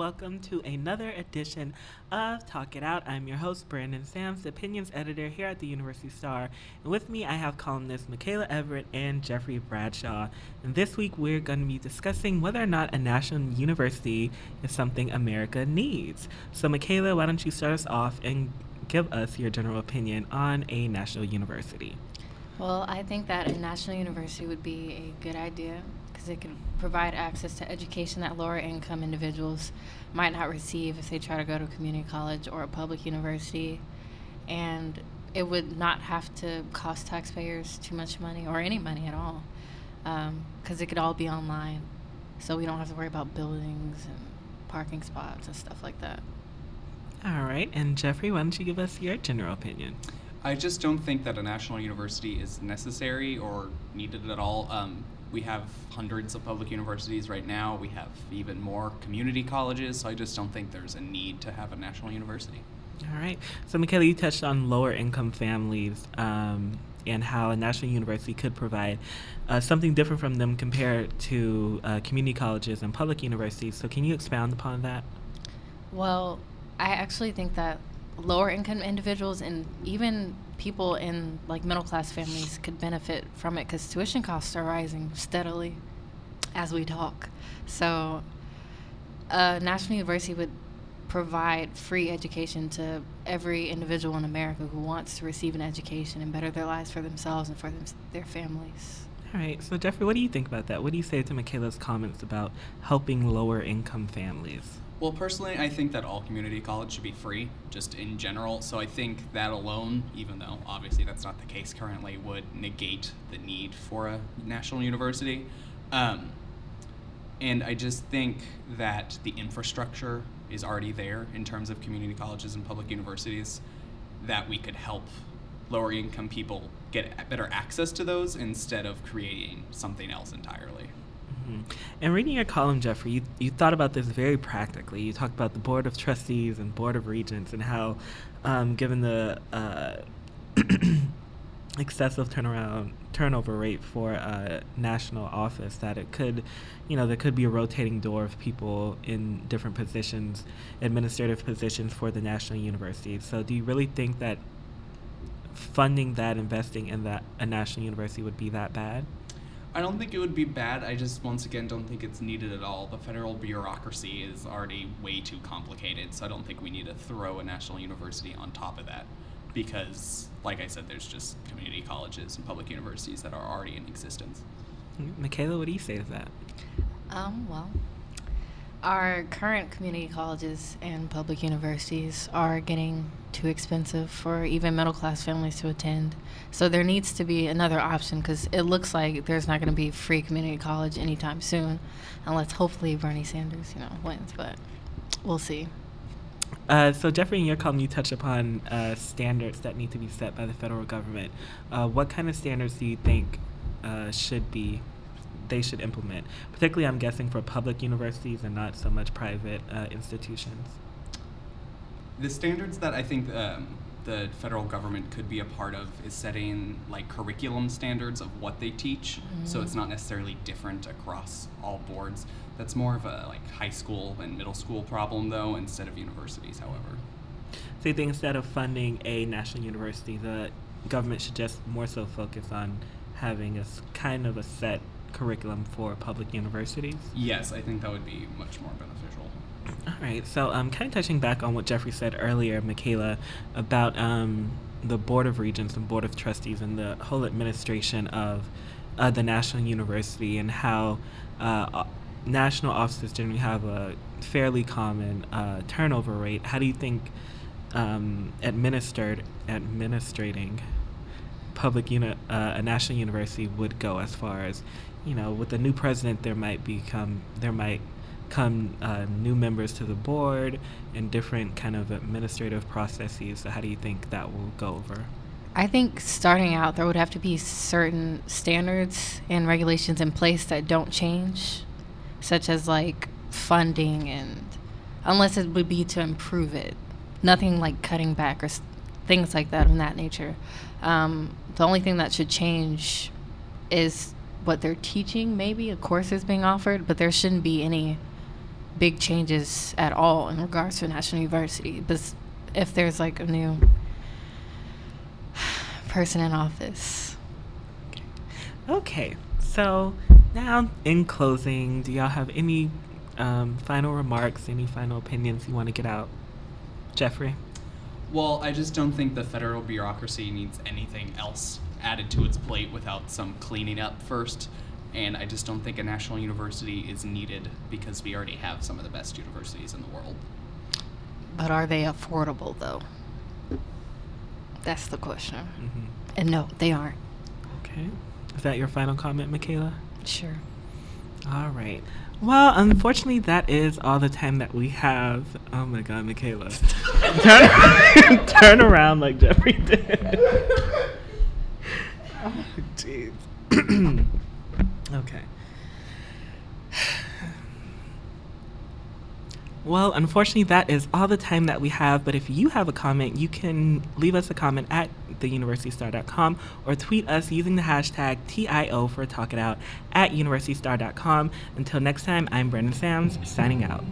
welcome to another edition of Talk It Out. I'm your host, Brandon Sams, the opinions editor here at the University Star. And with me, I have columnists Michaela Everett and Jeffrey Bradshaw. And this week, we're going to be discussing whether or not a national university is something America needs. So, Michaela, why don't you start us off and give us your general opinion on a national university? Well, I think that a national university would be a good idea because it could provide access to education that lower income individuals might not receive if they try to go to a community college or a public university. And it would not have to cost taxpayers too much money or any money at all because um, it could all be online. So we don't have to worry about buildings and parking spots and stuff like that. All right. And Jeffrey, why don't you give us your general opinion? I just don't think that a national university is necessary or needed at all. Um, we have hundreds of public universities right now. We have even more community colleges, so I just don't think there's a need to have a national university. All right. So, Michaela, you touched on lower income families um, and how a national university could provide uh, something different from them compared to uh, community colleges and public universities. So, can you expound upon that? Well, I actually think that lower income individuals and even people in like middle class families could benefit from it because tuition costs are rising steadily as we talk. So, a national university would provide free education to every individual in America who wants to receive an education and better their lives for themselves and for them, their families. All right. So, Jeffrey, what do you think about that? What do you say to Michaela's comments about helping lower income families? Well, personally, I think that all community college should be free, just in general. So I think that alone, even though obviously that's not the case currently, would negate the need for a national university. Um, and I just think that the infrastructure is already there in terms of community colleges and public universities, that we could help lower income people get better access to those instead of creating something else entirely. Mm-hmm. And reading your column, Jeffrey, you, you thought about this very practically. You talked about the Board of Trustees and Board of Regents and how, um, given the uh, excessive turnaround turnover rate for a national office, that it could, you know, there could be a rotating door of people in different positions, administrative positions for the national universities. So, do you really think that funding that, investing in that a national university would be that bad? I don't think it would be bad. I just, once again, don't think it's needed at all. The federal bureaucracy is already way too complicated, so I don't think we need to throw a national university on top of that. Because, like I said, there's just community colleges and public universities that are already in existence. Michaela, what do you say to that? Um, well, our current community colleges and public universities are getting too expensive for even middle class families to attend. So there needs to be another option because it looks like there's not going to be free community college anytime soon, unless hopefully Bernie Sanders, you know, wins. But we'll see. Uh, so Jeffrey, in your column, you touch upon uh, standards that need to be set by the federal government. Uh, what kind of standards do you think uh, should be they should implement, particularly I'm guessing for public universities and not so much private uh, institutions? The standards that I think um, the federal government could be a part of is setting like curriculum standards of what they teach, mm-hmm. so it's not necessarily different across all boards. That's more of a like high school and middle school problem though, instead of universities, however. So you think instead of funding a national university, the government should just more so focus on having a kind of a set curriculum for public universities? Yes, I think that would be much more beneficial. All right, so um, kind of touching back on what Jeffrey said earlier, Michaela, about um, the Board of Regents and Board of Trustees and the whole administration of uh, the National University and how uh, national offices generally have a fairly common uh, turnover rate. How do you think um, administered administrating public uni- uh, a national university would go as far as you know, with the new president, there might become there might come uh, new members to the board and different kind of administrative processes. So how do you think that will go over? I think starting out, there would have to be certain standards and regulations in place that don't change, such as like funding and unless it would be to improve it, nothing like cutting back or s- things like that of that nature. Um, the only thing that should change is what they're teaching maybe a course is being offered but there shouldn't be any big changes at all in regards to a national university. But if there's like a new person in office, Okay, so now in closing, do y'all have any um, final remarks, any final opinions you want to get out? Jeffrey? Well, I just don't think the federal bureaucracy needs anything else added to its plate without some cleaning up first. And I just don't think a national university is needed because we already have some of the best universities in the world. but are they affordable though? That's the question. hmm And no, they aren't. Okay. Is that your final comment, Michaela? Sure. All right. Well, unfortunately, that is all the time that we have. Oh my God, Michaela. turn, turn around like Jeffrey did. okay. Well, unfortunately, that is all the time that we have. But if you have a comment, you can leave us a comment at theuniversitystar.com or tweet us using the hashtag TIO for Talk It Out at universitystar.com. Until next time, I'm Brendan Sams, signing out.